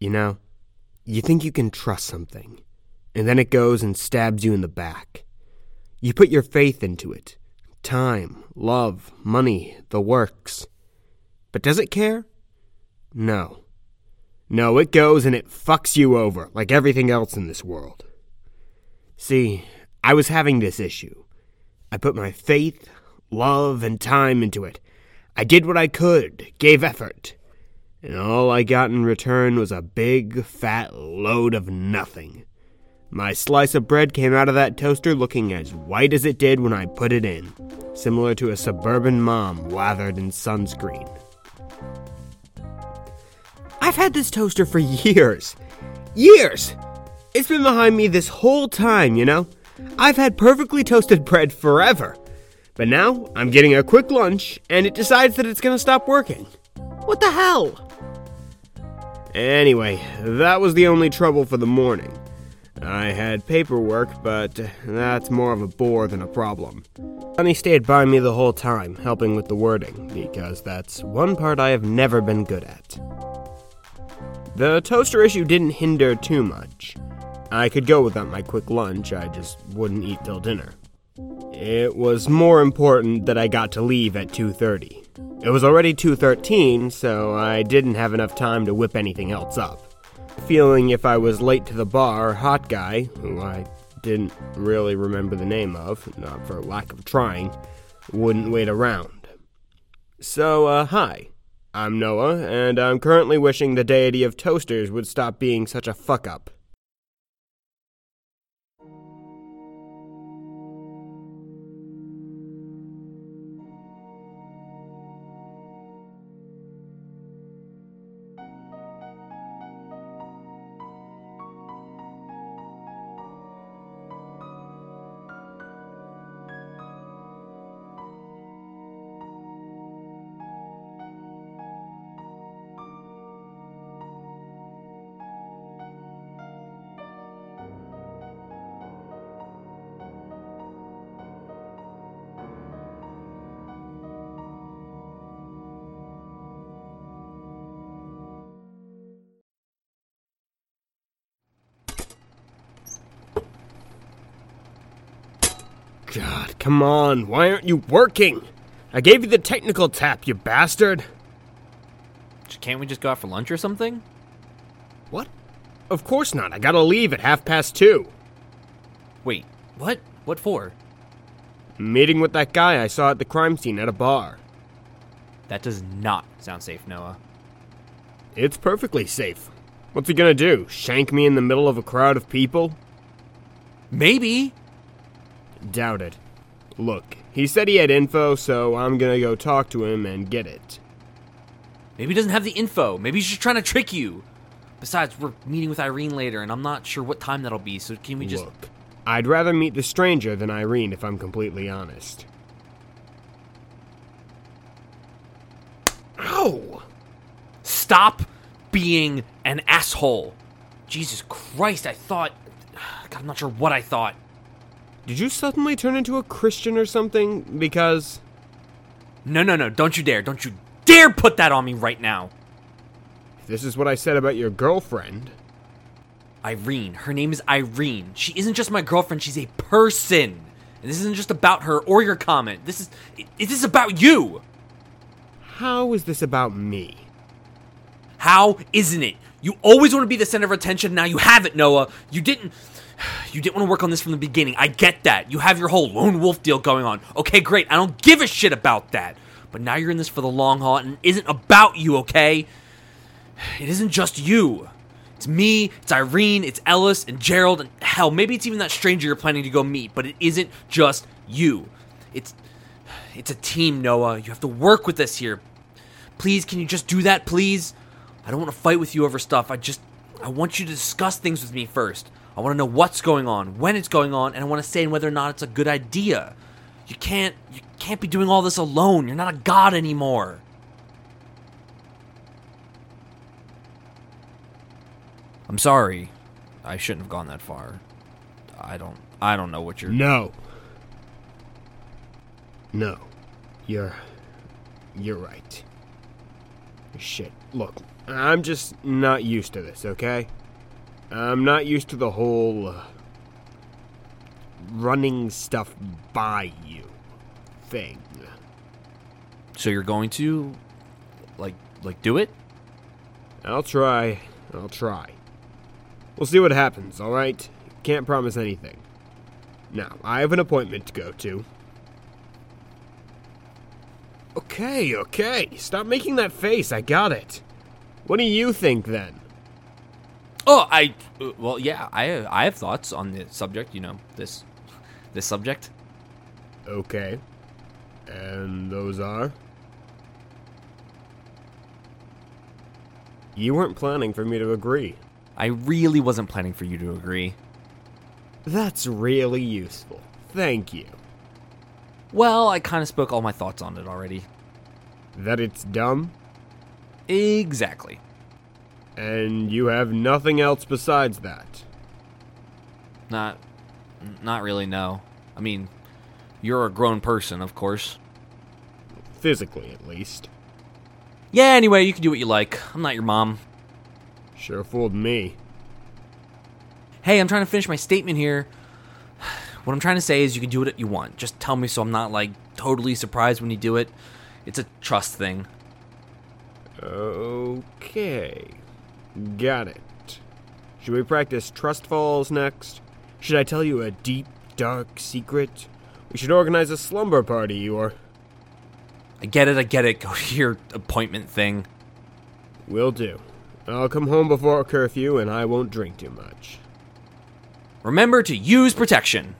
You know, you think you can trust something, and then it goes and stabs you in the back. You put your faith into it time, love, money, the works. But does it care? No. No, it goes and it fucks you over like everything else in this world. See, I was having this issue. I put my faith, love, and time into it. I did what I could, gave effort. And all I got in return was a big, fat load of nothing. My slice of bread came out of that toaster looking as white as it did when I put it in, similar to a suburban mom lathered in sunscreen. I've had this toaster for years. Years! It's been behind me this whole time, you know? I've had perfectly toasted bread forever. But now I'm getting a quick lunch and it decides that it's gonna stop working. What the hell? Anyway, that was the only trouble for the morning. I had paperwork, but that's more of a bore than a problem. Honey stayed by me the whole time, helping with the wording, because that's one part I have never been good at. The toaster issue didn't hinder too much. I could go without my quick lunch, I just wouldn't eat till dinner. It was more important that I got to leave at 2:30. It was already 2:13, so I didn't have enough time to whip anything else up. Feeling if I was late to the bar, Hot Guy, who I didn't really remember the name of, not for lack of trying, wouldn't wait around. So, uh, hi. I'm Noah, and I'm currently wishing the deity of toasters would stop being such a fuck up. Come on, why aren't you working? I gave you the technical tap, you bastard! Can't we just go out for lunch or something? What? Of course not, I gotta leave at half past two. Wait, what? What for? Meeting with that guy I saw at the crime scene at a bar. That does not sound safe, Noah. It's perfectly safe. What's he gonna do? Shank me in the middle of a crowd of people? Maybe. Doubt it. Look, he said he had info, so I'm gonna go talk to him and get it. Maybe he doesn't have the info. Maybe he's just trying to trick you. Besides, we're meeting with Irene later, and I'm not sure what time that'll be, so can we just. Look, I'd rather meet the stranger than Irene if I'm completely honest. Ow! Stop being an asshole. Jesus Christ, I thought. God, I'm not sure what I thought. Did you suddenly turn into a Christian or something? Because. No, no, no, don't you dare. Don't you dare put that on me right now. This is what I said about your girlfriend. Irene. Her name is Irene. She isn't just my girlfriend, she's a person. And this isn't just about her or your comment. This is. It, this is about you. How is this about me? How isn't it? You always want to be the center of attention. Now you have it, Noah. You didn't. You didn't want to work on this from the beginning. I get that. You have your whole lone wolf deal going on. Okay, great. I don't give a shit about that. But now you're in this for the long haul and it isn't about you, okay? It isn't just you. It's me, it's Irene, it's Ellis, and Gerald, and hell, maybe it's even that stranger you're planning to go meet, but it isn't just you. It's. It's a team, Noah. You have to work with us here. Please, can you just do that, please? I don't want to fight with you over stuff. I just. I want you to discuss things with me first. I want to know what's going on, when it's going on, and I want to say whether or not it's a good idea. You can't you can't be doing all this alone. You're not a god anymore. I'm sorry. I shouldn't have gone that far. I don't I don't know what you're No. No. You're. You're right. Shit. Look, I'm just not used to this, okay? I'm not used to the whole uh, running stuff by you thing. So you're going to like like do it? I'll try. I'll try. We'll see what happens, alright? Can't promise anything. Now, I have an appointment to go to. Okay, okay. Stop making that face. I got it. What do you think then? Oh, I well, yeah, I I have thoughts on the subject, you know, this this subject. Okay. And those are? You weren't planning for me to agree. I really wasn't planning for you to agree. That's really useful. Thank you. Well, I kind of spoke all my thoughts on it already. That it's dumb? Exactly. And you have nothing else besides that? Not not really, no. I mean, you're a grown person, of course. Physically, at least. Yeah, anyway, you can do what you like. I'm not your mom. Sure fooled me. Hey, I'm trying to finish my statement here. What I'm trying to say is you can do what you want. Just tell me so I'm not like totally surprised when you do it. It's a trust thing. Okay. Got it. Should we practice trust falls next? Should I tell you a deep, dark secret? We should organize a slumber party or. I get it, I get it. Go to your appointment thing. Will do. I'll come home before curfew and I won't drink too much. Remember to use protection.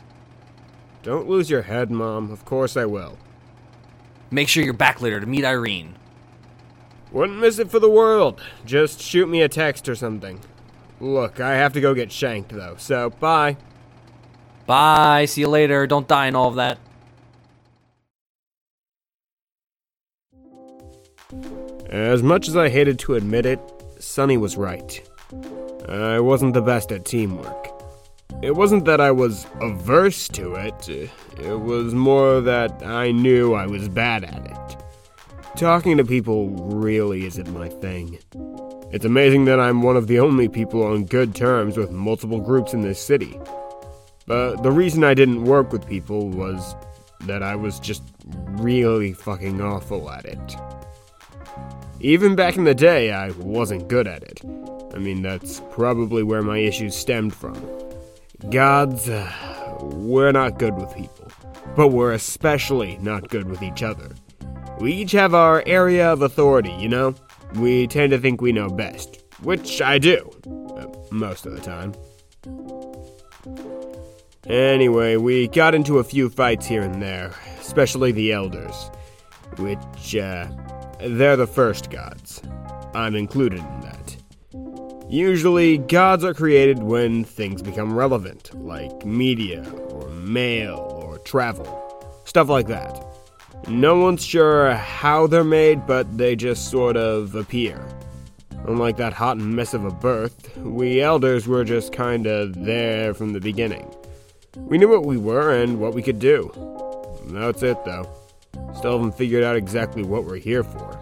Don't lose your head, Mom. Of course I will. Make sure you're back later to meet Irene. Wouldn't miss it for the world. Just shoot me a text or something. Look, I have to go get shanked, though, so bye. Bye, see you later. Don't die and all of that. As much as I hated to admit it, Sonny was right. I wasn't the best at teamwork. It wasn't that I was averse to it, it was more that I knew I was bad at it. Talking to people really isn't my thing. It's amazing that I'm one of the only people on good terms with multiple groups in this city. But the reason I didn't work with people was that I was just really fucking awful at it. Even back in the day, I wasn't good at it. I mean, that's probably where my issues stemmed from. Gods, uh, we're not good with people, but we're especially not good with each other. We each have our area of authority, you know? We tend to think we know best, which I do, uh, most of the time. Anyway, we got into a few fights here and there, especially the elders, which, uh, they're the first gods. I'm included in that. Usually, gods are created when things become relevant, like media, or mail, or travel. Stuff like that. No one's sure how they're made, but they just sort of appear. Unlike that hot mess of a birth, we elders were just kinda there from the beginning. We knew what we were and what we could do. That's it, though. Still haven't figured out exactly what we're here for.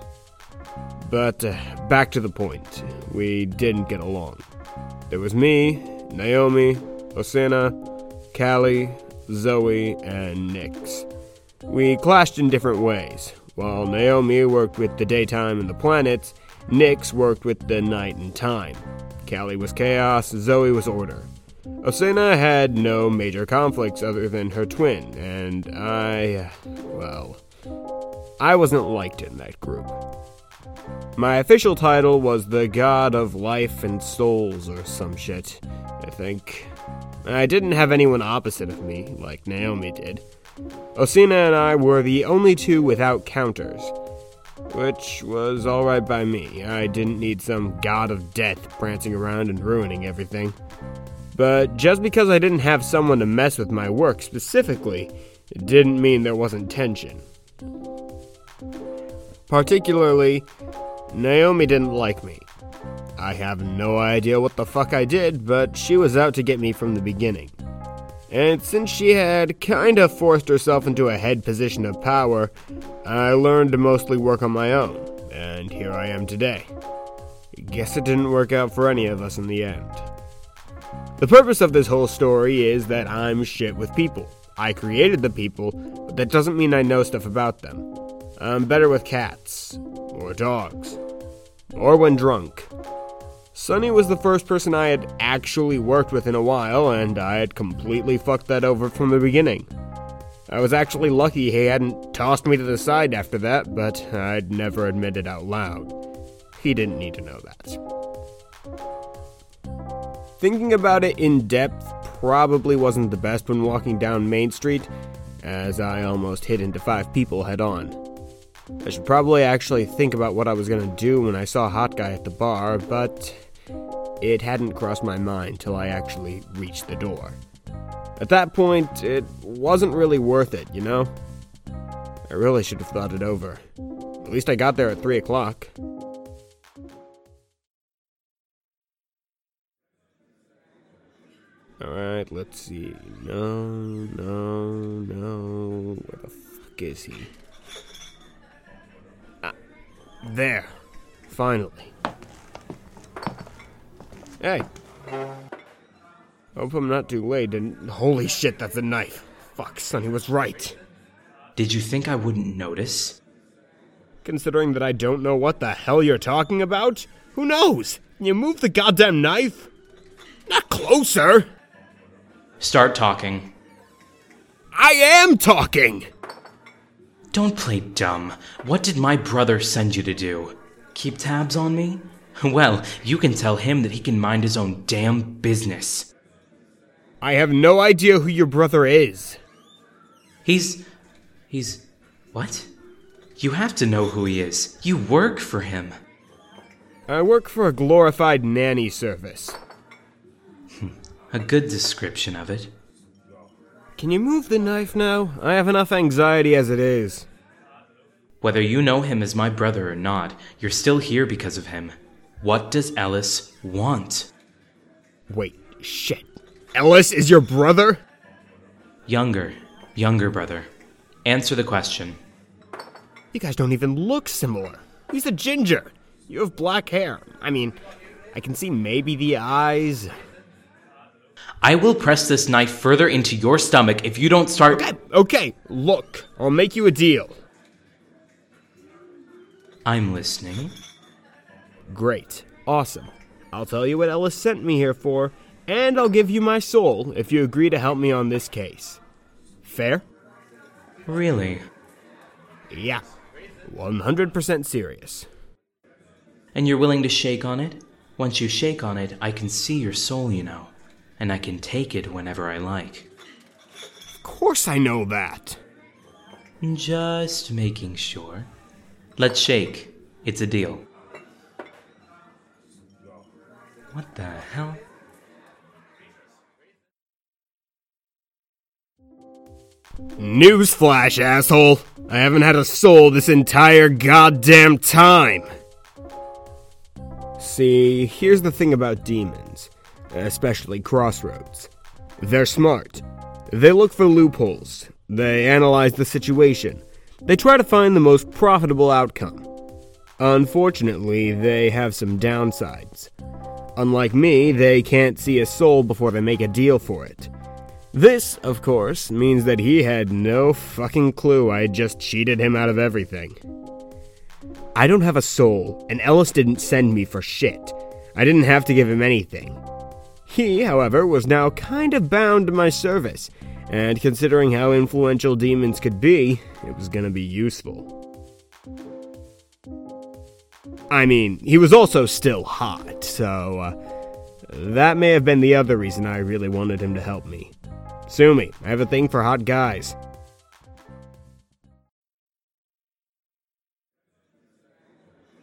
But uh, back to the point. We didn't get along. There was me, Naomi, Osana, Callie, Zoe, and Nyx. We clashed in different ways. While Naomi worked with the daytime and the planets, Nyx worked with the night and time. Callie was chaos, Zoe was order. Osana had no major conflicts other than her twin, and I. well. I wasn't liked in that group. My official title was the God of Life and Souls or some shit, I think. I didn't have anyone opposite of me, like Naomi did. Osana and I were the only two without counters, which was alright by me. I didn't need some god of death prancing around and ruining everything. But just because I didn't have someone to mess with my work specifically, it didn't mean there wasn't tension. Particularly, Naomi didn't like me. I have no idea what the fuck I did, but she was out to get me from the beginning. And since she had kinda forced herself into a head position of power, I learned to mostly work on my own, and here I am today. Guess it didn't work out for any of us in the end. The purpose of this whole story is that I'm shit with people. I created the people, but that doesn't mean I know stuff about them. I'm better with cats, or dogs, or when drunk. Sonny was the first person I had actually worked with in a while, and I had completely fucked that over from the beginning. I was actually lucky he hadn't tossed me to the side after that, but I'd never admit it out loud. He didn't need to know that. Thinking about it in depth probably wasn't the best when walking down Main Street, as I almost hit into five people head on. I should probably actually think about what I was gonna do when I saw Hot Guy at the bar, but it hadn't crossed my mind till I actually reached the door. At that point, it wasn't really worth it, you know? I really should have thought it over. At least I got there at 3 o'clock. Alright, let's see. No, no, no. Where the fuck is he? Ah, there. Finally. Hey. Hope I'm not too late and holy shit, that's a knife. Fuck, Sonny was right. Did you think I wouldn't notice? Considering that I don't know what the hell you're talking about? Who knows? You move the goddamn knife? Not closer! Start talking. I am talking! Don't play dumb. What did my brother send you to do? Keep tabs on me? Well, you can tell him that he can mind his own damn business. I have no idea who your brother is. He's. He's. What? You have to know who he is. You work for him. I work for a glorified nanny service. Hmm, a good description of it. Can you move the knife now? I have enough anxiety as it is. Whether you know him as my brother or not, you're still here because of him. What does Ellis want? Wait, shit. Ellis is your brother? Younger. Younger brother. Answer the question. You guys don't even look similar. He's a ginger. You have black hair. I mean, I can see maybe the eyes. I will press this knife further into your stomach if you don't start. Okay, okay, look, I'll make you a deal. I'm listening. Great. Awesome. I'll tell you what Ellis sent me here for, and I'll give you my soul if you agree to help me on this case. Fair? Really? Yeah. 100% serious. And you're willing to shake on it? Once you shake on it, I can see your soul, you know. And I can take it whenever I like. Of course I know that. Just making sure. Let's shake. It's a deal. What the hell? Newsflash, asshole! I haven't had a soul this entire goddamn time! See, here's the thing about demons, especially Crossroads. They're smart. They look for loopholes. They analyze the situation. They try to find the most profitable outcome. Unfortunately, they have some downsides. Unlike me, they can't see a soul before they make a deal for it. This, of course, means that he had no fucking clue I just cheated him out of everything. I don't have a soul, and Ellis didn't send me for shit. I didn't have to give him anything. He, however, was now kind of bound to my service, and considering how influential demons could be, it was gonna be useful. I mean, he was also still hot, so uh, that may have been the other reason I really wanted him to help me. Sue me, I have a thing for hot guys.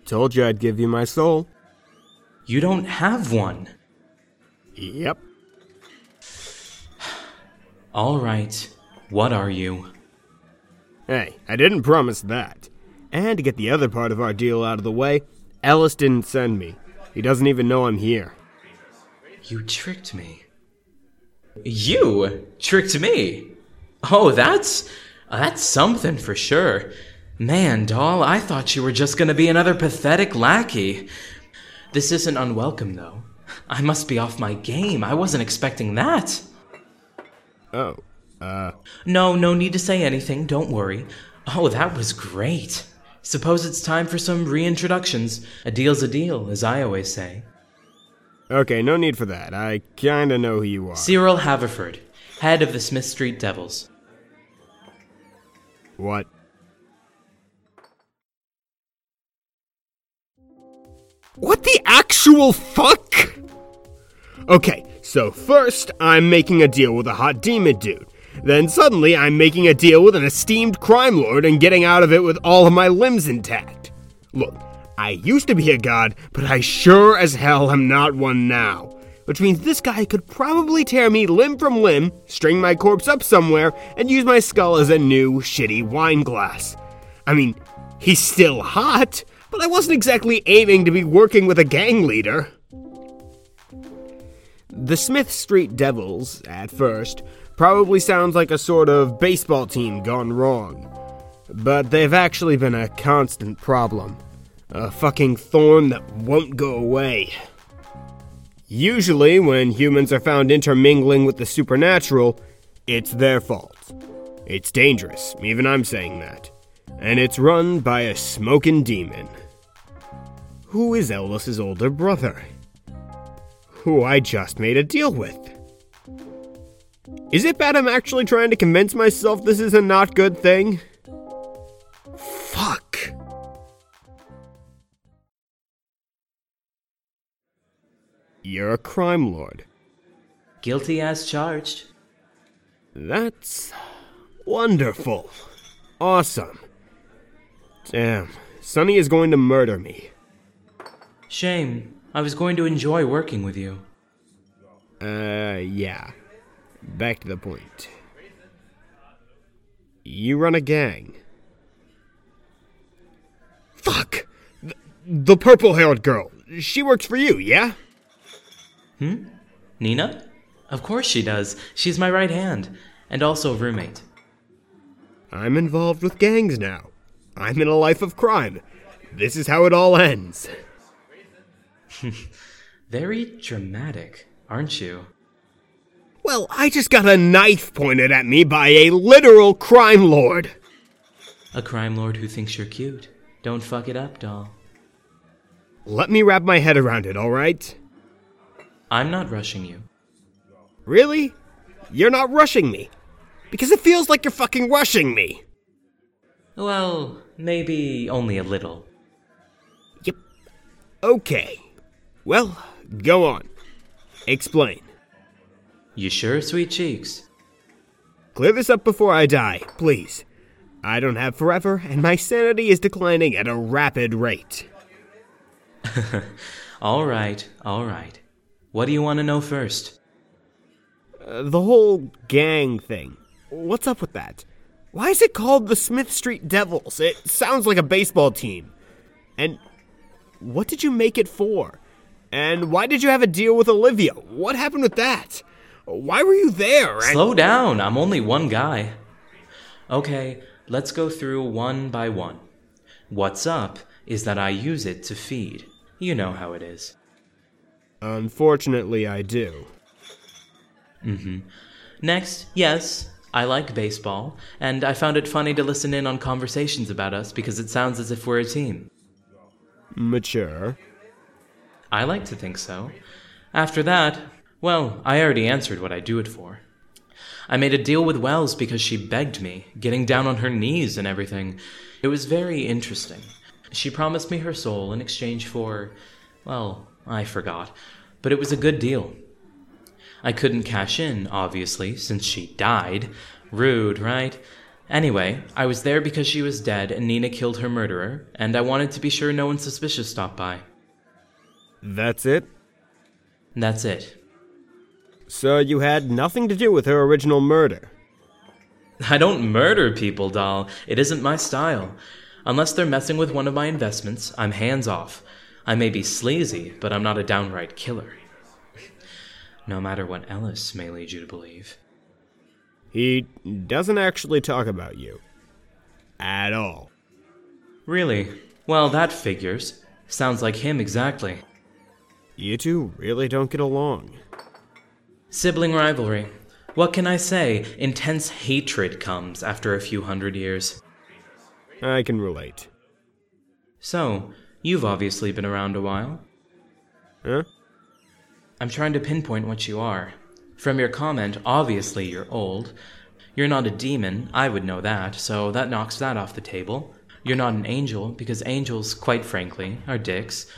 Told you I'd give you my soul. You don't have one. Yep. All right. What are you? Hey, I didn't promise that. And to get the other part of our deal out of the way, Ellis didn't send me. He doesn't even know I'm here. You tricked me. You tricked me. Oh, that's that's something for sure. Man, doll, I thought you were just gonna be another pathetic lackey. This isn't unwelcome, though. I must be off my game. I wasn't expecting that. Oh, uh. No, no need to say anything. Don't worry. Oh, that was great. Suppose it's time for some reintroductions. A deal's a deal, as I always say. Okay, no need for that. I kinda know who you are. Cyril Haverford, head of the Smith Street Devils. What? What the actual fuck? Okay, so first I'm making a deal with a hot demon dude. Then suddenly I'm making a deal with an esteemed crime lord and getting out of it with all of my limbs intact. Look, I used to be a god, but I sure as hell am not one now. Which means this guy could probably tear me limb from limb, string my corpse up somewhere, and use my skull as a new, shitty wine glass. I mean, he's still hot, but I wasn't exactly aiming to be working with a gang leader. The Smith Street Devils, at first, probably sounds like a sort of baseball team gone wrong. But they've actually been a constant problem. A fucking thorn that won't go away. Usually, when humans are found intermingling with the supernatural, it's their fault. It's dangerous, even I'm saying that. And it's run by a smoking demon. Who is Ellis's older brother? Who I just made a deal with. Is it bad I'm actually trying to convince myself this is a not good thing? Fuck. You're a crime lord. Guilty as charged. That's wonderful. Awesome. Damn, Sonny is going to murder me. Shame. I was going to enjoy working with you. Uh, yeah. Back to the point. You run a gang. Fuck! The, the purple haired girl. She works for you, yeah? Hmm? Nina? Of course she does. She's my right hand, and also a roommate. I'm involved with gangs now. I'm in a life of crime. This is how it all ends. Very dramatic, aren't you? Well, I just got a knife pointed at me by a literal crime lord. A crime lord who thinks you're cute. Don't fuck it up, doll. Let me wrap my head around it, alright? I'm not rushing you. Really? You're not rushing me. Because it feels like you're fucking rushing me. Well, maybe only a little. Yep. Okay. Well, go on. Explain. You sure, sweet cheeks? Clear this up before I die, please. I don't have forever, and my sanity is declining at a rapid rate. all right, all right. What do you want to know first? Uh, the whole gang thing. What's up with that? Why is it called the Smith Street Devils? It sounds like a baseball team. And what did you make it for? And why did you have a deal with Olivia? What happened with that? Why were you there? Slow down, I'm only one guy. Okay, let's go through one by one. What's up is that I use it to feed. You know how it is. Unfortunately, I do. Mm hmm. Next, yes, I like baseball, and I found it funny to listen in on conversations about us because it sounds as if we're a team. Mature. I like to think so. After that, well, I already answered what I do it for. I made a deal with Wells because she begged me, getting down on her knees and everything. It was very interesting. She promised me her soul in exchange for, well, I forgot, but it was a good deal. I couldn't cash in, obviously, since she died. Rude, right? Anyway, I was there because she was dead and Nina killed her murderer, and I wanted to be sure no one suspicious stopped by. That's it? That's it. So you had nothing to do with her original murder? I don't murder people, doll. It isn't my style. Unless they're messing with one of my investments, I'm hands off. I may be sleazy, but I'm not a downright killer. no matter what Ellis may lead you to believe. He doesn't actually talk about you. At all. Really? Well, that figures. Sounds like him exactly. You two really don't get along. Sibling rivalry. What can I say? Intense hatred comes after a few hundred years. I can relate. So, you've obviously been around a while. Huh? I'm trying to pinpoint what you are. From your comment, obviously you're old. You're not a demon, I would know that, so that knocks that off the table. You're not an angel, because angels, quite frankly, are dicks.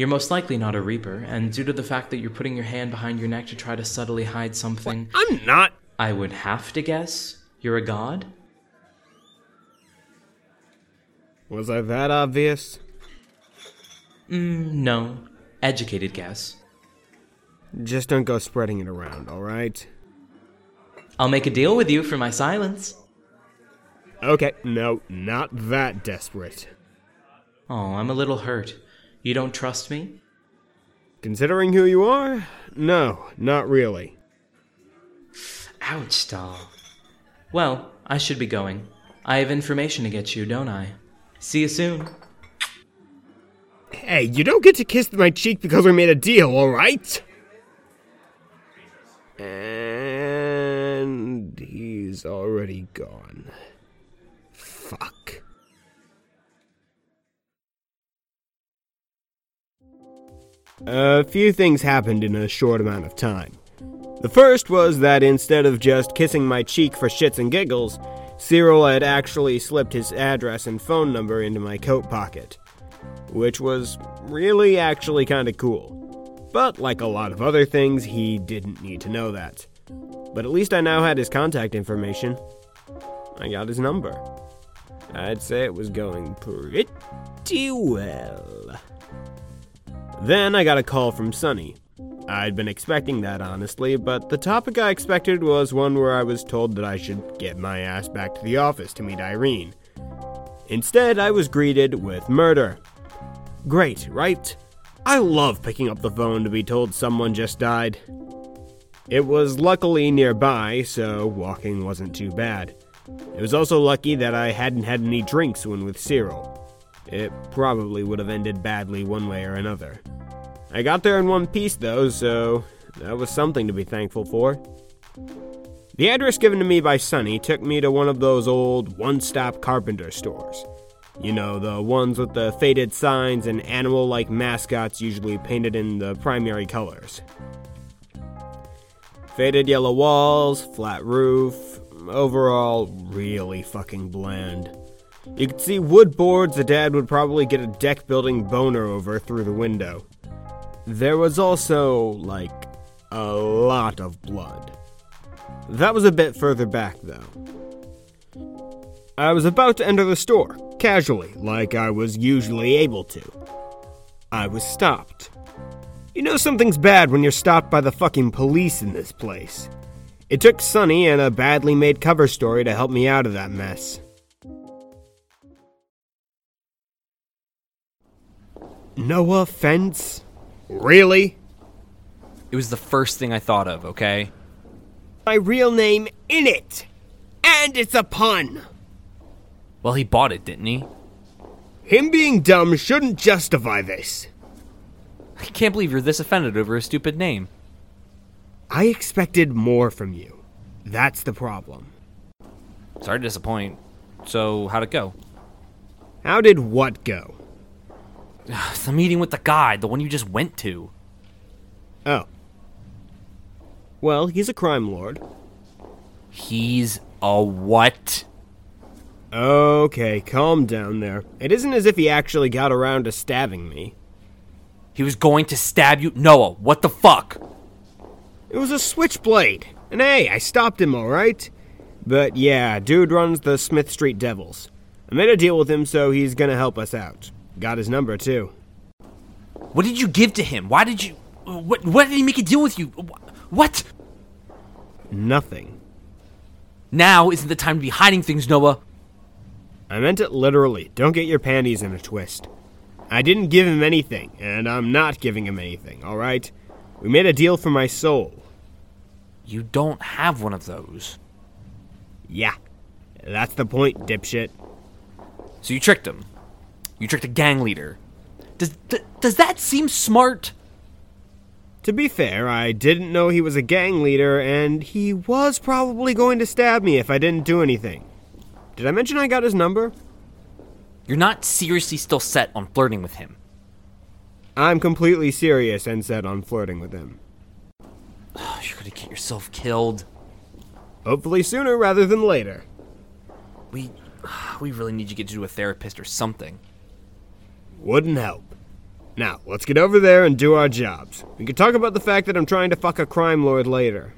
You're most likely not a reaper, and due to the fact that you're putting your hand behind your neck to try to subtly hide something, I'm not. I would have to guess you're a god? Was I that obvious? Mm, no. Educated guess. Just don't go spreading it around, alright? I'll make a deal with you for my silence. Okay, no, not that desperate. Oh, I'm a little hurt. You don't trust me? Considering who you are, no, not really. Ouch, doll. Well, I should be going. I have information to get you, don't I? See you soon. Hey, you don't get to kiss my cheek because we made a deal, alright? And he's already gone. Fuck. A few things happened in a short amount of time. The first was that instead of just kissing my cheek for shits and giggles, Cyril had actually slipped his address and phone number into my coat pocket. Which was really actually kinda cool. But like a lot of other things, he didn't need to know that. But at least I now had his contact information. I got his number. I'd say it was going pretty well. Then I got a call from Sonny. I'd been expecting that, honestly, but the topic I expected was one where I was told that I should get my ass back to the office to meet Irene. Instead, I was greeted with murder. Great, right? I love picking up the phone to be told someone just died. It was luckily nearby, so walking wasn't too bad. It was also lucky that I hadn't had any drinks when with Cyril. It probably would have ended badly one way or another. I got there in one piece, though, so that was something to be thankful for. The address given to me by Sonny took me to one of those old one stop carpenter stores. You know, the ones with the faded signs and animal like mascots usually painted in the primary colors. Faded yellow walls, flat roof, overall, really fucking bland. You could see wood boards the dad would probably get a deck building boner over through the window. There was also, like, a lot of blood. That was a bit further back, though. I was about to enter the store, casually, like I was usually able to. I was stopped. You know something's bad when you're stopped by the fucking police in this place. It took Sonny and a badly made cover story to help me out of that mess. No offense? Really? It was the first thing I thought of, okay? My real name in it! And it's a pun! Well, he bought it, didn't he? Him being dumb shouldn't justify this. I can't believe you're this offended over a stupid name. I expected more from you. That's the problem. Sorry to disappoint. So, how'd it go? How did what go? The meeting with the guy, the one you just went to. Oh. Well, he's a crime lord. He's a what? Okay, calm down there. It isn't as if he actually got around to stabbing me. He was going to stab you? Noah, what the fuck? It was a switchblade. And hey, I stopped him, alright? But yeah, dude runs the Smith Street Devils. I made a deal with him, so he's gonna help us out. Got his number, too. What did you give to him? Why did you. What, what did he make a deal with you? What? Nothing. Now isn't the time to be hiding things, Noah. I meant it literally. Don't get your panties in a twist. I didn't give him anything, and I'm not giving him anything, alright? We made a deal for my soul. You don't have one of those. Yeah. That's the point, dipshit. So you tricked him. You tricked a gang leader. Does th- does that seem smart? To be fair, I didn't know he was a gang leader, and he was probably going to stab me if I didn't do anything. Did I mention I got his number? You're not seriously still set on flirting with him. I'm completely serious and set on flirting with him. You're gonna get yourself killed. Hopefully sooner rather than later. We, we really need you to get to a therapist or something. Wouldn't help. Now, let's get over there and do our jobs. We can talk about the fact that I'm trying to fuck a crime lord later.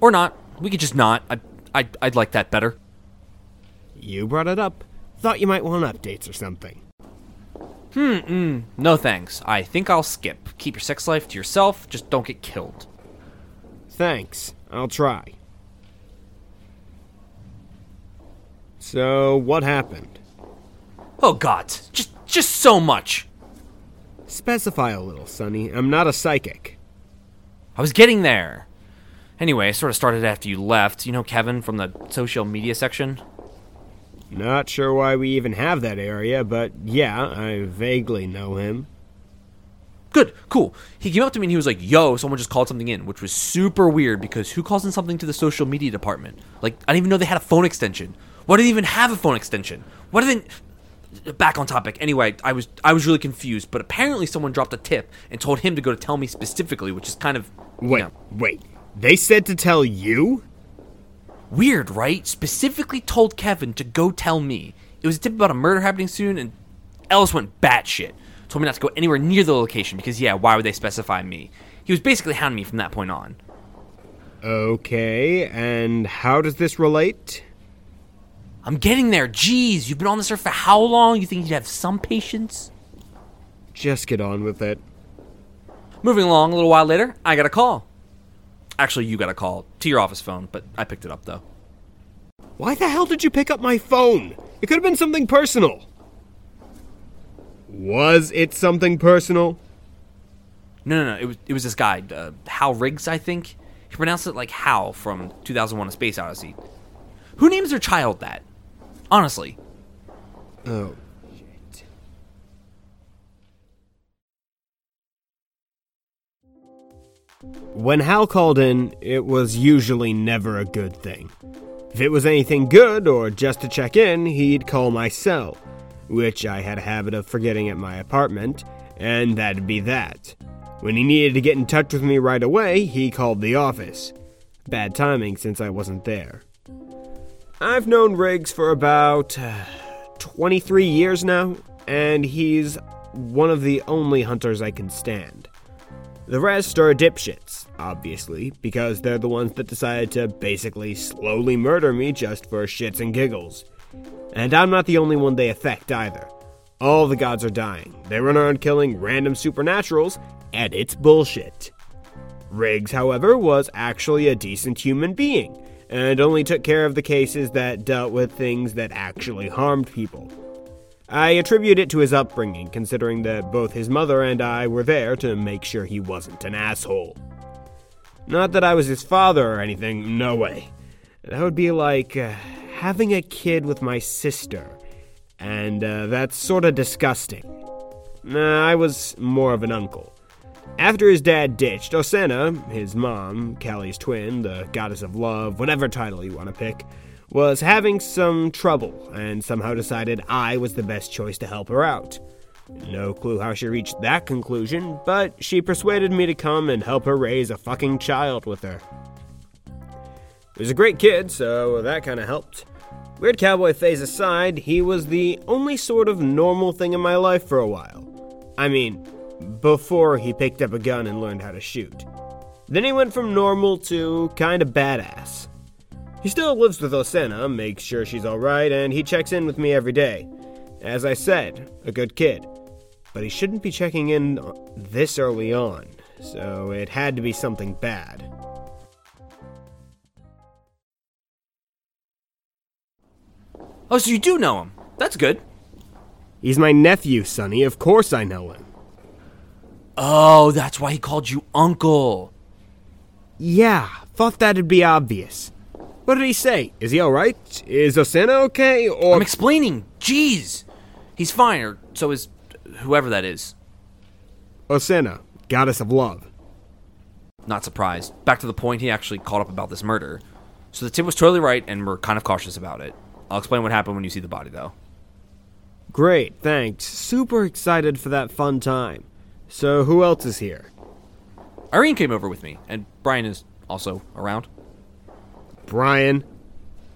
Or not. We could just not. I, I, I'd like that better. You brought it up. Thought you might want updates or something. Hmm, no thanks. I think I'll skip. Keep your sex life to yourself. Just don't get killed. Thanks. I'll try. So, what happened? Oh God, just, just so much. Specify a little, Sonny. I'm not a psychic. I was getting there. Anyway, I sort of started after you left. You know Kevin from the social media section? Not sure why we even have that area, but yeah, I vaguely know him. Good, cool. He came up to me and he was like, yo, someone just called something in, which was super weird because who calls in something to the social media department? Like, I didn't even know they had a phone extension. Why do they even have a phone extension? Why didn't. Back on topic. Anyway, I was I was really confused, but apparently someone dropped a tip and told him to go to tell me specifically, which is kind of Wait, know, wait. They said to tell you? Weird, right? Specifically told Kevin to go tell me. It was a tip about a murder happening soon, and Ellis went batshit. Told me not to go anywhere near the location because, yeah, why would they specify me? He was basically hounding me from that point on. Okay, and how does this relate? I'm getting there. Jeez, you've been on this earth for how long? You think you'd have some patience? Just get on with it. Moving along a little while later, I got a call. Actually, you got a call to your office phone, but I picked it up though. Why the hell did you pick up my phone? It could have been something personal. Was it something personal? No, no, no. It was it was this guy, uh, Hal Riggs, I think. He pronounced it like Hal from 2001: A Space Odyssey. Who names their child that? Honestly, Oh. When Hal called in, it was usually never a good thing. If it was anything good or just to check in, he'd call my cell, which I had a habit of forgetting at my apartment, and that'd be that. When he needed to get in touch with me right away, he called the office. Bad timing since I wasn't there. I've known Riggs for about uh, 23 years now, and he's one of the only hunters I can stand. The rest are dipshits, obviously, because they're the ones that decided to basically slowly murder me just for shits and giggles. And I'm not the only one they affect either. All the gods are dying. They run around killing random supernaturals, and it's bullshit. Riggs, however, was actually a decent human being, and only took care of the cases that dealt with things that actually harmed people. I attribute it to his upbringing, considering that both his mother and I were there to make sure he wasn't an asshole. Not that I was his father or anything, no way. That would be like uh, having a kid with my sister, and uh, that's sorta disgusting. Nah, I was more of an uncle. After his dad ditched, Osana, his mom, Callie's twin, the goddess of love, whatever title you want to pick, was having some trouble and somehow decided I was the best choice to help her out. No clue how she reached that conclusion, but she persuaded me to come and help her raise a fucking child with her. He was a great kid, so that kinda helped. Weird cowboy phase aside, he was the only sort of normal thing in my life for a while. I mean, before he picked up a gun and learned how to shoot. Then he went from normal to kinda badass. He still lives with Osana, makes sure she's alright, and he checks in with me every day. As I said, a good kid. But he shouldn't be checking in this early on, so it had to be something bad. oh, so you do know him? That's good. He's my nephew, Sonny. Of course I know him. Oh, that's why he called you uncle. Yeah, thought that'd be obvious. What did he say? Is he alright? Is Osana okay? Or. I'm explaining. Jeez, he's fine, or so is whoever that is. Osana, goddess of love. Not surprised. Back to the point, he actually caught up about this murder. So the tip was totally right, and we're kind of cautious about it. I'll explain what happened when you see the body, though. Great, thanks. Super excited for that fun time. So, who else is here? Irene came over with me, and Brian is also around. Brian?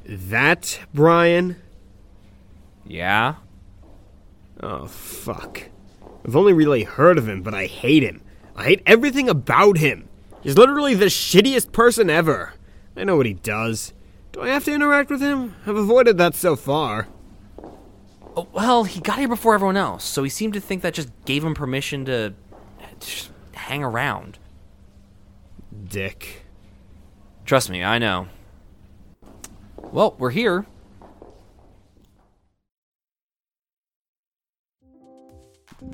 That Brian? Yeah? Oh, fuck. I've only really heard of him, but I hate him. I hate everything about him. He's literally the shittiest person ever. I know what he does. Do I have to interact with him? I've avoided that so far. Oh, well, he got here before everyone else, so he seemed to think that just gave him permission to just hang around. Dick. Trust me, I know. Well, we're here.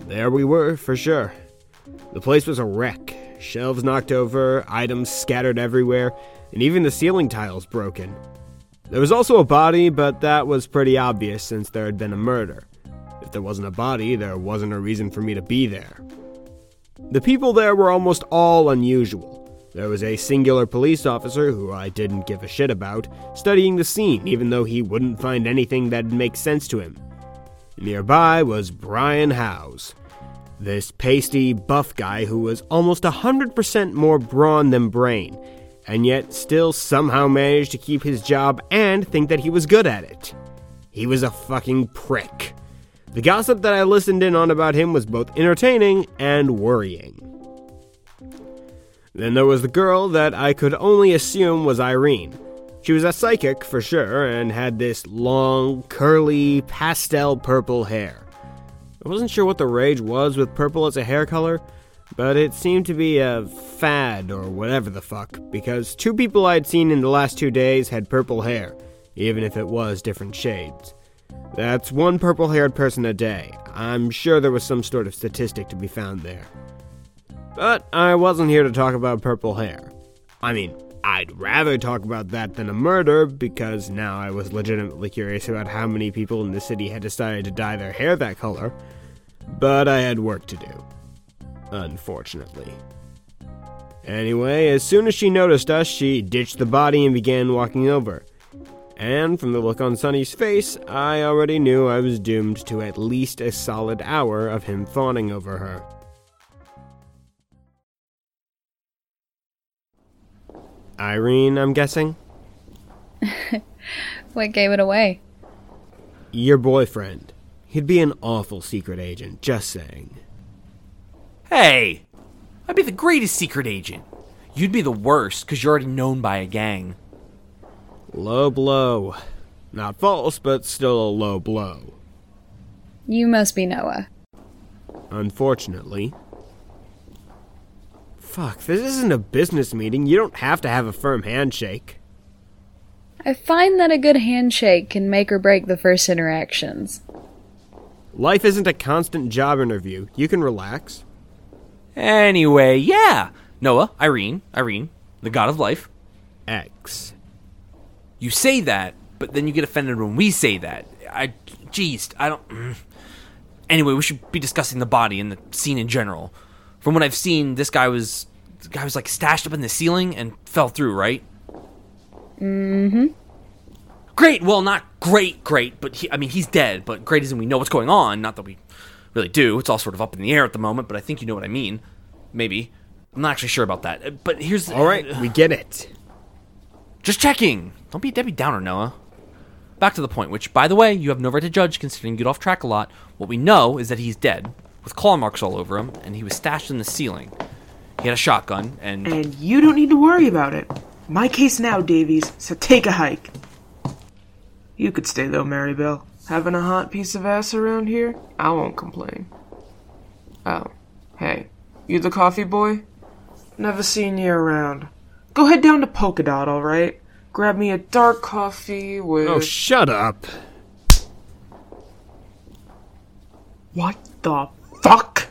There we were, for sure. The place was a wreck. Shelves knocked over, items scattered everywhere, and even the ceiling tiles broken. There was also a body, but that was pretty obvious since there had been a murder. If there wasn't a body, there wasn't a reason for me to be there. The people there were almost all unusual. There was a singular police officer who I didn't give a shit about, studying the scene even though he wouldn't find anything that'd make sense to him. Nearby was Brian Howes, this pasty, buff guy who was almost 100% more brawn than brain, and yet still somehow managed to keep his job and think that he was good at it. He was a fucking prick. The gossip that I listened in on about him was both entertaining and worrying. Then there was the girl that I could only assume was Irene. She was a psychic for sure and had this long, curly, pastel purple hair. I wasn't sure what the rage was with purple as a hair color, but it seemed to be a fad or whatever the fuck, because two people I'd seen in the last two days had purple hair, even if it was different shades. That's one purple haired person a day. I'm sure there was some sort of statistic to be found there. But I wasn't here to talk about purple hair. I mean, I'd rather talk about that than a murder because now I was legitimately curious about how many people in the city had decided to dye their hair that color. But I had work to do. Unfortunately. Anyway, as soon as she noticed us, she ditched the body and began walking over. And from the look on Sonny's face, I already knew I was doomed to at least a solid hour of him fawning over her. Irene, I'm guessing? what gave it away? Your boyfriend. He'd be an awful secret agent, just saying. Hey! I'd be the greatest secret agent. You'd be the worst, because you're already known by a gang. Low blow. Not false, but still a low blow. You must be Noah. Unfortunately. Fuck, this isn't a business meeting. You don't have to have a firm handshake. I find that a good handshake can make or break the first interactions. Life isn't a constant job interview. You can relax. Anyway, yeah. Noah, Irene, Irene, the god of life. X. You say that, but then you get offended when we say that. I, jeez, I don't. mm. Anyway, we should be discussing the body and the scene in general. From what I've seen, this guy was, the guy was like stashed up in the ceiling and fell through, right? Mm-hmm. Great. Well, not great, great, but he, I mean, he's dead. But great isn't we know what's going on. Not that we really do. It's all sort of up in the air at the moment. But I think you know what I mean. Maybe. I'm not actually sure about that. But here's All right, we get it. Just checking. Don't be Debbie Downer, Noah. Back to the point, which, by the way, you have no right to judge considering you get off track a lot. What we know is that he's dead, with claw marks all over him, and he was stashed in the ceiling. He had a shotgun, and And you don't need to worry about it. My case now, Davies, so take a hike. You could stay though, Marybelle. Having a hot piece of ass around here? I won't complain. Oh, hey, you the coffee boy? Never seen you around. Go head down to Polka Dot, alright? Grab me a dark coffee with. Oh, shut up. what the fuck?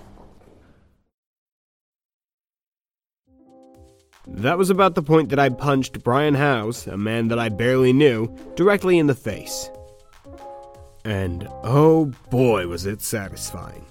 That was about the point that I punched Brian House, a man that I barely knew, directly in the face. And oh boy, was it satisfying.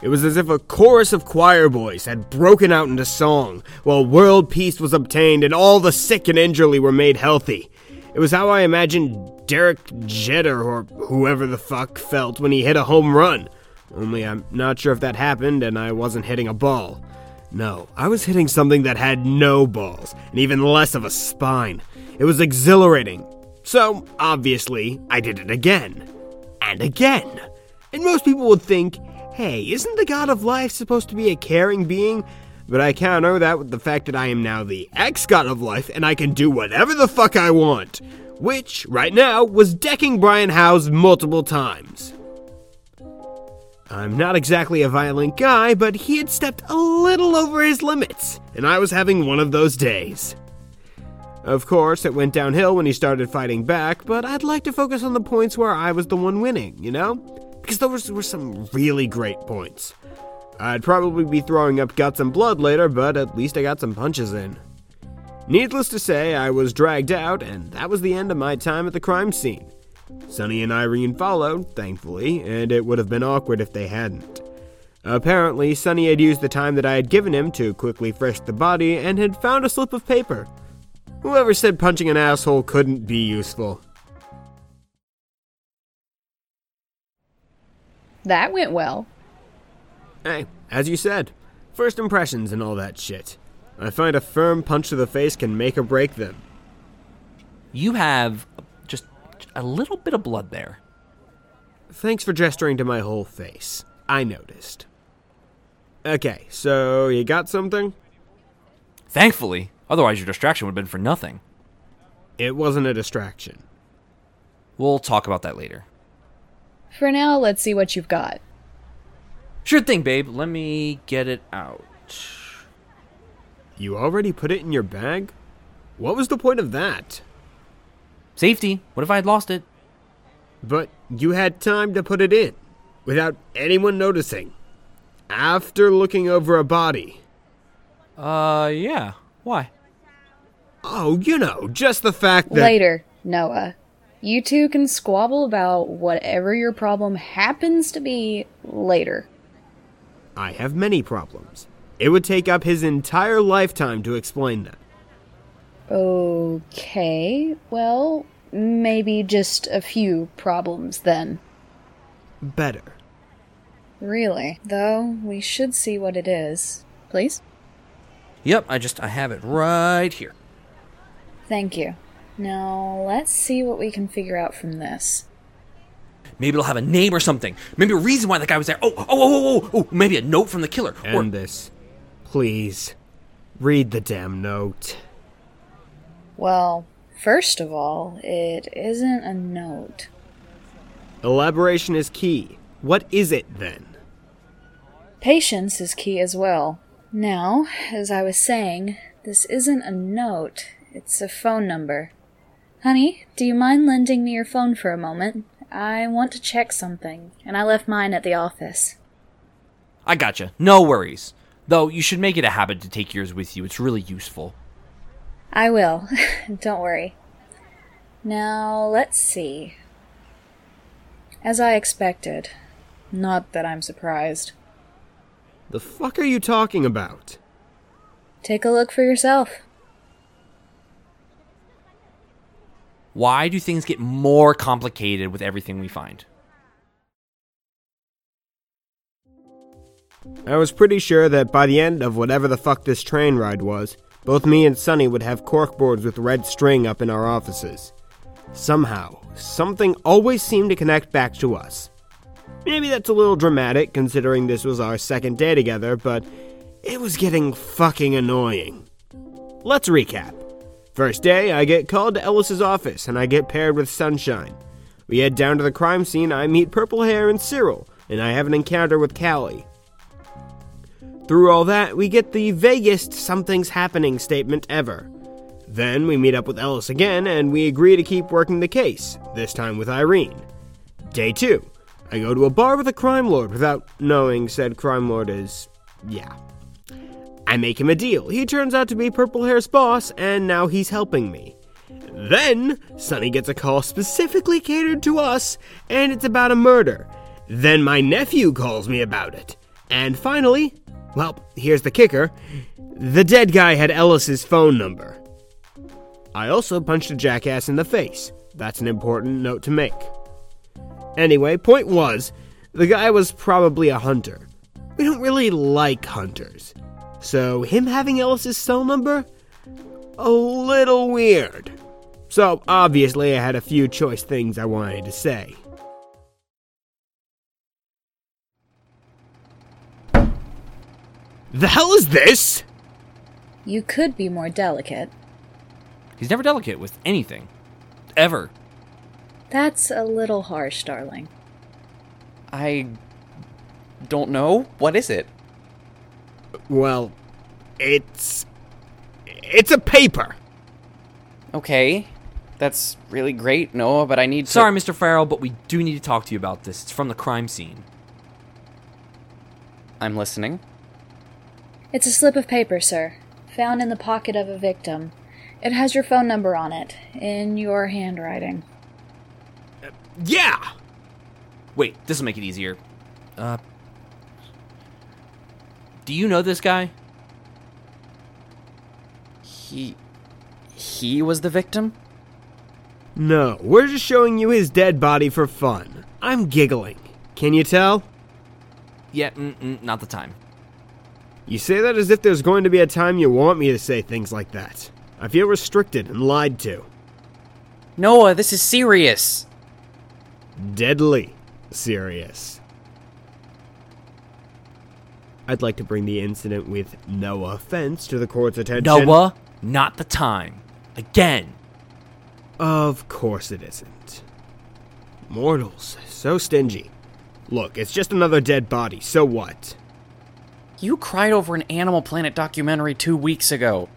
It was as if a chorus of choir boys had broken out into song, while world peace was obtained and all the sick and injured were made healthy. It was how I imagined Derek Jeter or whoever the fuck felt when he hit a home run. Only I'm not sure if that happened and I wasn't hitting a ball. No, I was hitting something that had no balls and even less of a spine. It was exhilarating. So, obviously, I did it again. And again. And most people would think, hey, isn't the god of life supposed to be a caring being? But I counter that with the fact that I am now the ex god of life and I can do whatever the fuck I want. Which, right now, was decking Brian House multiple times. I'm not exactly a violent guy, but he had stepped a little over his limits, and I was having one of those days. Of course, it went downhill when he started fighting back, but I'd like to focus on the points where I was the one winning, you know? Because those were some really great points. I'd probably be throwing up guts and blood later, but at least I got some punches in. Needless to say, I was dragged out, and that was the end of my time at the crime scene. Sonny and Irene followed, thankfully, and it would have been awkward if they hadn't. Apparently, Sonny had used the time that I had given him to quickly frisk the body and had found a slip of paper. Whoever said punching an asshole couldn't be useful. That went well. Hey, as you said, first impressions and all that shit. I find a firm punch to the face can make or break them. You have just a little bit of blood there. Thanks for gesturing to my whole face. I noticed. Okay, so you got something? Thankfully, otherwise your distraction would have been for nothing. It wasn't a distraction. We'll talk about that later. For now, let's see what you've got. Sure thing, babe. Let me get it out. You already put it in your bag? What was the point of that? Safety. What if I had lost it? But you had time to put it in, without anyone noticing. After looking over a body. Uh, yeah. Why? Oh, you know, just the fact that. Later, Noah. You two can squabble about whatever your problem happens to be later. I have many problems. It would take up his entire lifetime to explain them. Okay, well, maybe just a few problems then. Better. Really, though, we should see what it is. Please? Yep, I just I have it right here. Thank you. Now, let's see what we can figure out from this. Maybe it'll have a name or something. Maybe a reason why that guy was there. Oh, oh, oh, oh, oh, maybe a note from the killer. Or End this. Please. Read the damn note. Well, first of all, it isn't a note. Elaboration is key. What is it then? Patience is key as well. Now, as I was saying, this isn't a note, it's a phone number. Honey, do you mind lending me your phone for a moment? I want to check something, and I left mine at the office. I gotcha. No worries. Though you should make it a habit to take yours with you. It's really useful. I will. Don't worry. Now, let's see. As I expected. Not that I'm surprised. The fuck are you talking about? Take a look for yourself. Why do things get more complicated with everything we find? I was pretty sure that by the end of whatever the fuck this train ride was, both me and Sonny would have corkboards with red string up in our offices. Somehow, something always seemed to connect back to us. Maybe that's a little dramatic considering this was our second day together, but it was getting fucking annoying. Let's recap. First day, I get called to Ellis's office and I get paired with Sunshine. We head down to the crime scene, I meet Purple Hair and Cyril, and I have an encounter with Callie. Through all that, we get the vaguest something's happening statement ever. Then we meet up with Ellis again and we agree to keep working the case, this time with Irene. Day 2. I go to a bar with a crime lord without knowing said crime lord is. yeah. I make him a deal. He turns out to be Purple Hair's boss, and now he's helping me. Then, Sonny gets a call specifically catered to us, and it's about a murder. Then my nephew calls me about it. And finally, well, here's the kicker the dead guy had Ellis's phone number. I also punched a jackass in the face. That's an important note to make. Anyway, point was, the guy was probably a hunter. We don't really like hunters. So, him having Ellis's cell number? A little weird. So, obviously, I had a few choice things I wanted to say. The hell is this? You could be more delicate. He's never delicate with anything. Ever. That's a little harsh, darling. I don't know. What is it? Well, it's. It's a paper. Okay. That's really great, Noah, but I need to. Sorry, Mr. Farrell, but we do need to talk to you about this. It's from the crime scene. I'm listening. It's a slip of paper, sir, found in the pocket of a victim. It has your phone number on it, in your handwriting. Yeah! Wait, this will make it easier. Uh. Do you know this guy? He. He was the victim? No, we're just showing you his dead body for fun. I'm giggling. Can you tell? Yeah, mm-mm, not the time. You say that as if there's going to be a time you want me to say things like that. I feel restricted and lied to. Noah, this is serious. Deadly serious. I'd like to bring the incident with no offense to the court's attention. Noah, not the time. Again. Of course it isn't. Mortals, so stingy. Look, it's just another dead body, so what? You cried over an Animal Planet documentary two weeks ago.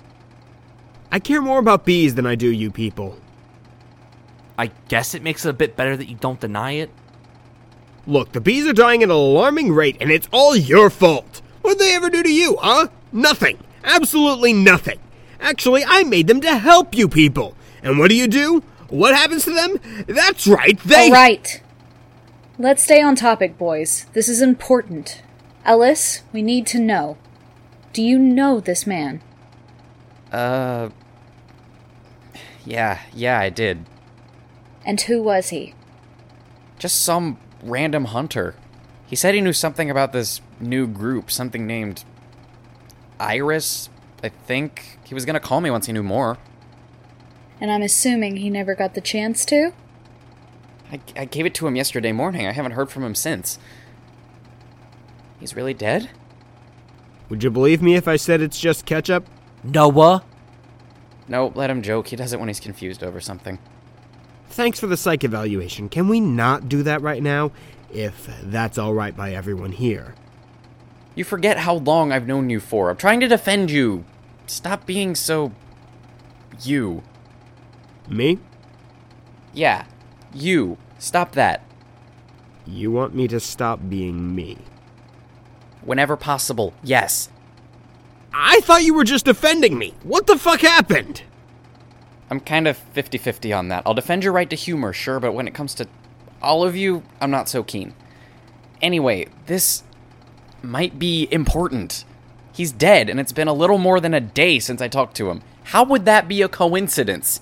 I care more about bees than I do you people. I guess it makes it a bit better that you don't deny it. Look, the bees are dying at an alarming rate, and it's all your fault. What'd they ever do to you, huh? Nothing. Absolutely nothing. Actually, I made them to help you people. And what do you do? What happens to them? That's right, they. All right. Let's stay on topic, boys. This is important. Ellis, we need to know. Do you know this man? Uh. Yeah, yeah, I did. And who was he? Just some random hunter. He said he knew something about this new group, something named Iris, I think. He was gonna call me once he knew more. And I'm assuming he never got the chance to? I, I gave it to him yesterday morning. I haven't heard from him since. He's really dead? Would you believe me if I said it's just ketchup? Noah? No, let him joke. He does it when he's confused over something. Thanks for the psych evaluation. Can we not do that right now? If that's alright by everyone here. You forget how long I've known you for. I'm trying to defend you. Stop being so. you. Me? Yeah, you. Stop that. You want me to stop being me? Whenever possible, yes. I thought you were just defending me. What the fuck happened? I'm kind of 50 50 on that. I'll defend your right to humor, sure, but when it comes to all of you, I'm not so keen. Anyway, this might be important. He's dead, and it's been a little more than a day since I talked to him. How would that be a coincidence?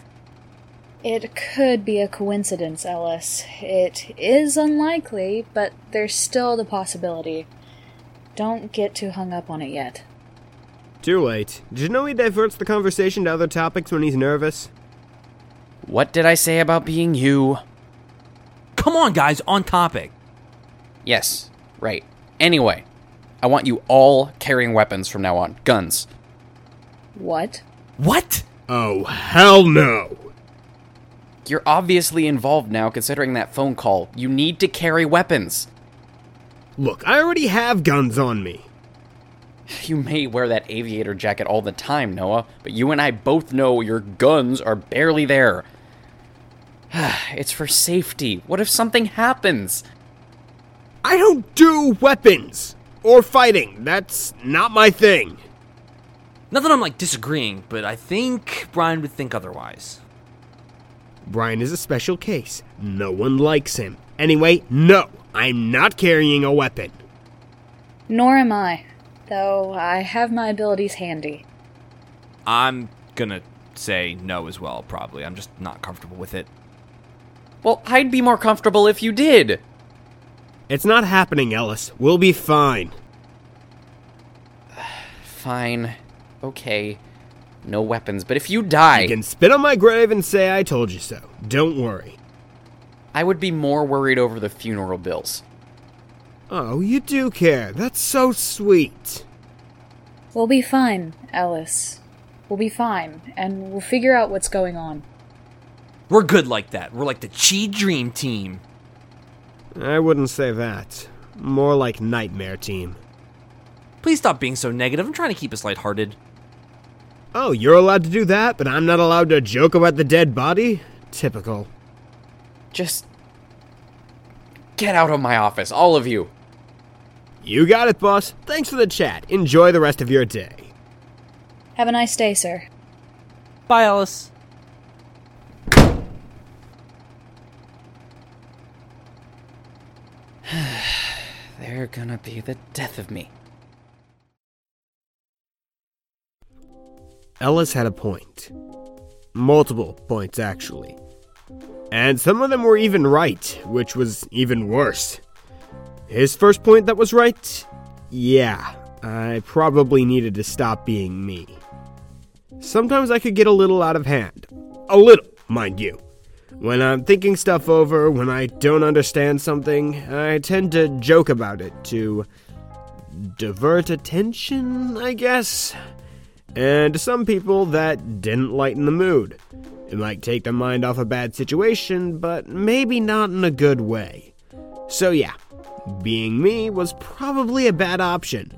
It could be a coincidence, Ellis. It is unlikely, but there's still the possibility. Don't get too hung up on it yet. Too late. Did you know he diverts the conversation to other topics when he's nervous? What did I say about being you? Come on, guys, on topic. Yes, right. Anyway, I want you all carrying weapons from now on. Guns. What? What? Oh, hell no! You're obviously involved now considering that phone call. You need to carry weapons. Look, I already have guns on me. You may wear that aviator jacket all the time, Noah, but you and I both know your guns are barely there. it's for safety. What if something happens? I don't do weapons! Or fighting. That's not my thing. Not that I'm like disagreeing, but I think Brian would think otherwise. Brian is a special case. No one likes him. Anyway, no, I'm not carrying a weapon. Nor am I, though I have my abilities handy. I'm gonna say no as well, probably. I'm just not comfortable with it. Well, I'd be more comfortable if you did. It's not happening, Ellis. We'll be fine. Fine. Okay. No weapons, but if you die, You can spit on my grave and say I told you so. Don't worry. I would be more worried over the funeral bills. Oh, you do care. That's so sweet. We'll be fine, Ellis. We'll be fine, and we'll figure out what's going on. We're good like that. We're like the Chi Dream Team. I wouldn't say that. More like Nightmare Team. Please stop being so negative. I'm trying to keep us lighthearted. Oh, you're allowed to do that, but I'm not allowed to joke about the dead body? Typical. Just get out of my office, all of you. You got it, boss. Thanks for the chat. Enjoy the rest of your day. Have a nice day, sir. Bye, Ellis. They're gonna be the death of me. Ellis had a point. Multiple points, actually. And some of them were even right, which was even worse. His first point that was right? Yeah, I probably needed to stop being me. Sometimes I could get a little out of hand. A little, mind you. When I'm thinking stuff over, when I don't understand something, I tend to joke about it to divert attention, I guess. And to some people, that didn't lighten the mood. It might take their mind off a bad situation, but maybe not in a good way. So, yeah, being me was probably a bad option.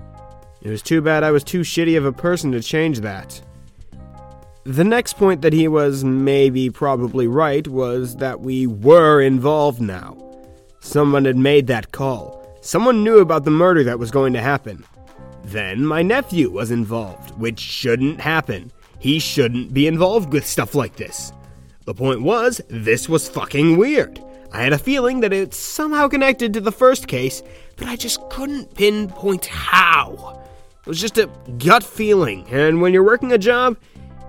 It was too bad I was too shitty of a person to change that. The next point that he was maybe probably right was that we were involved now. Someone had made that call. Someone knew about the murder that was going to happen. Then my nephew was involved, which shouldn't happen. He shouldn't be involved with stuff like this. The point was, this was fucking weird. I had a feeling that it's somehow connected to the first case, but I just couldn't pinpoint how. It was just a gut feeling, and when you're working a job,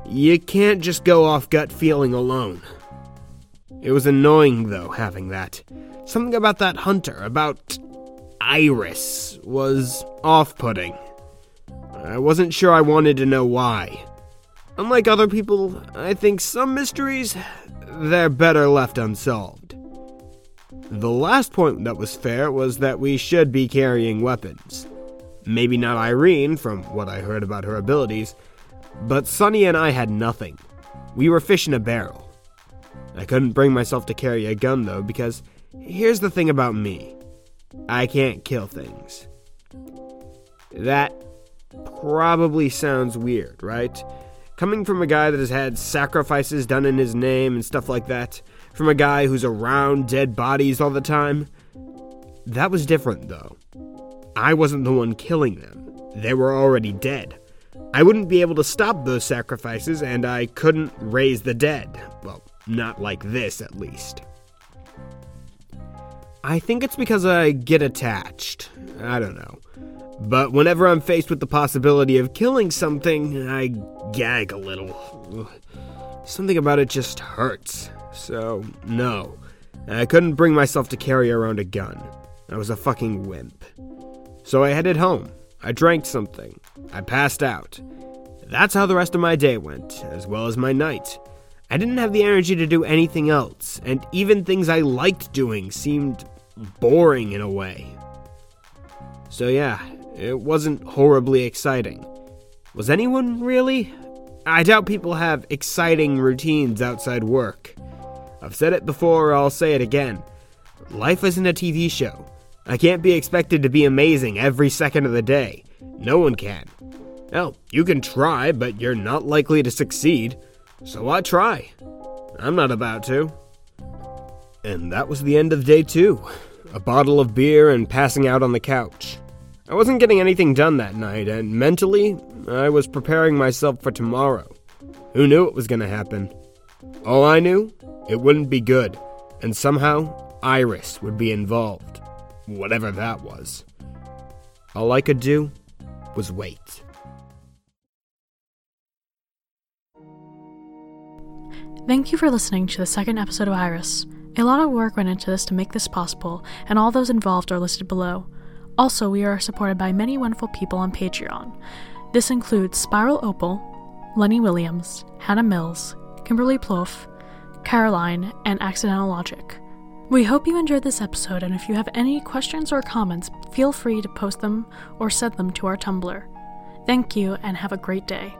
you can't just go off gut feeling alone. It was annoying, though, having that. Something about that hunter, about Iris, was off putting. I wasn't sure I wanted to know why. Unlike other people, I think some mysteries, they're better left unsolved. The last point that was fair was that we should be carrying weapons. Maybe not Irene, from what I heard about her abilities, but Sonny and I had nothing. We were fish in a barrel. I couldn't bring myself to carry a gun, though, because here's the thing about me I can't kill things. That probably sounds weird, right? Coming from a guy that has had sacrifices done in his name and stuff like that, from a guy who's around dead bodies all the time. That was different, though. I wasn't the one killing them, they were already dead. I wouldn't be able to stop those sacrifices, and I couldn't raise the dead. Well, not like this, at least. I think it's because I get attached. I don't know. But whenever I'm faced with the possibility of killing something, I gag a little. Something about it just hurts. So, no. I couldn't bring myself to carry around a gun. I was a fucking wimp. So I headed home. I drank something. I passed out. That's how the rest of my day went, as well as my night. I didn't have the energy to do anything else, and even things I liked doing seemed boring in a way. So, yeah, it wasn't horribly exciting. Was anyone really? I doubt people have exciting routines outside work. I've said it before, I'll say it again. Life isn't a TV show. I can't be expected to be amazing every second of the day. No one can. Hell, you can try, but you're not likely to succeed. So why try? I'm not about to. And that was the end of day two. A bottle of beer and passing out on the couch. I wasn't getting anything done that night, and mentally, I was preparing myself for tomorrow. Who knew it was going to happen? All I knew, it wouldn't be good, and somehow, Iris would be involved. Whatever that was. All I could do was wait. Thank you for listening to the second episode of Iris. A lot of work went into this to make this possible, and all those involved are listed below. Also, we are supported by many wonderful people on Patreon. This includes Spiral Opal, Lenny Williams, Hannah Mills, Kimberly Plouffe, Caroline, and Accidental Logic. We hope you enjoyed this episode, and if you have any questions or comments, feel free to post them or send them to our Tumblr. Thank you, and have a great day.